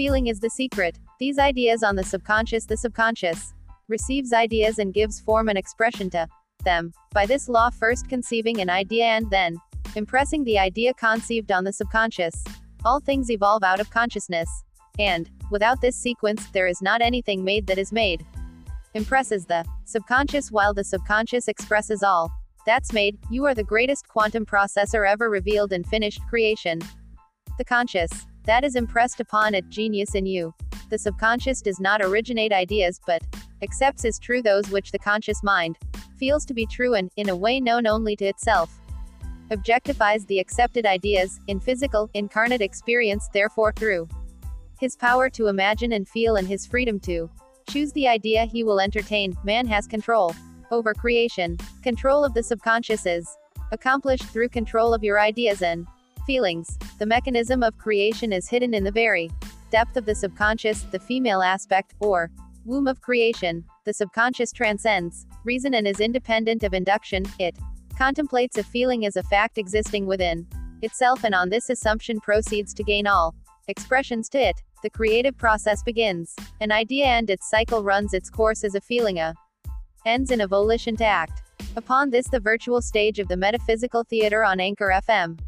Feeling is the secret. These ideas on the subconscious, the subconscious receives ideas and gives form and expression to them. By this law, first conceiving an idea and then impressing the idea conceived on the subconscious. All things evolve out of consciousness. And, without this sequence, there is not anything made that is made. Impresses the subconscious while the subconscious expresses all that's made, you are the greatest quantum processor ever revealed in finished creation. The conscious, that is impressed upon it, genius in you. The subconscious does not originate ideas but accepts as true those which the conscious mind feels to be true and, in a way known only to itself, objectifies the accepted ideas, in physical, incarnate experience, therefore, through his power to imagine and feel and his freedom to choose the idea he will entertain, man has control over creation. Control of the subconscious is accomplished through control of your ideas and feelings. The mechanism of creation is hidden in the very depth of the subconscious, the female aspect, or womb of creation. The subconscious transcends reason and is independent of induction. It contemplates a feeling as a fact existing within itself and on this assumption proceeds to gain all expressions to it. The creative process begins. An idea and its cycle runs its course as a feeling, a ends in a volition to act. Upon this, the virtual stage of the metaphysical theater on Anchor FM.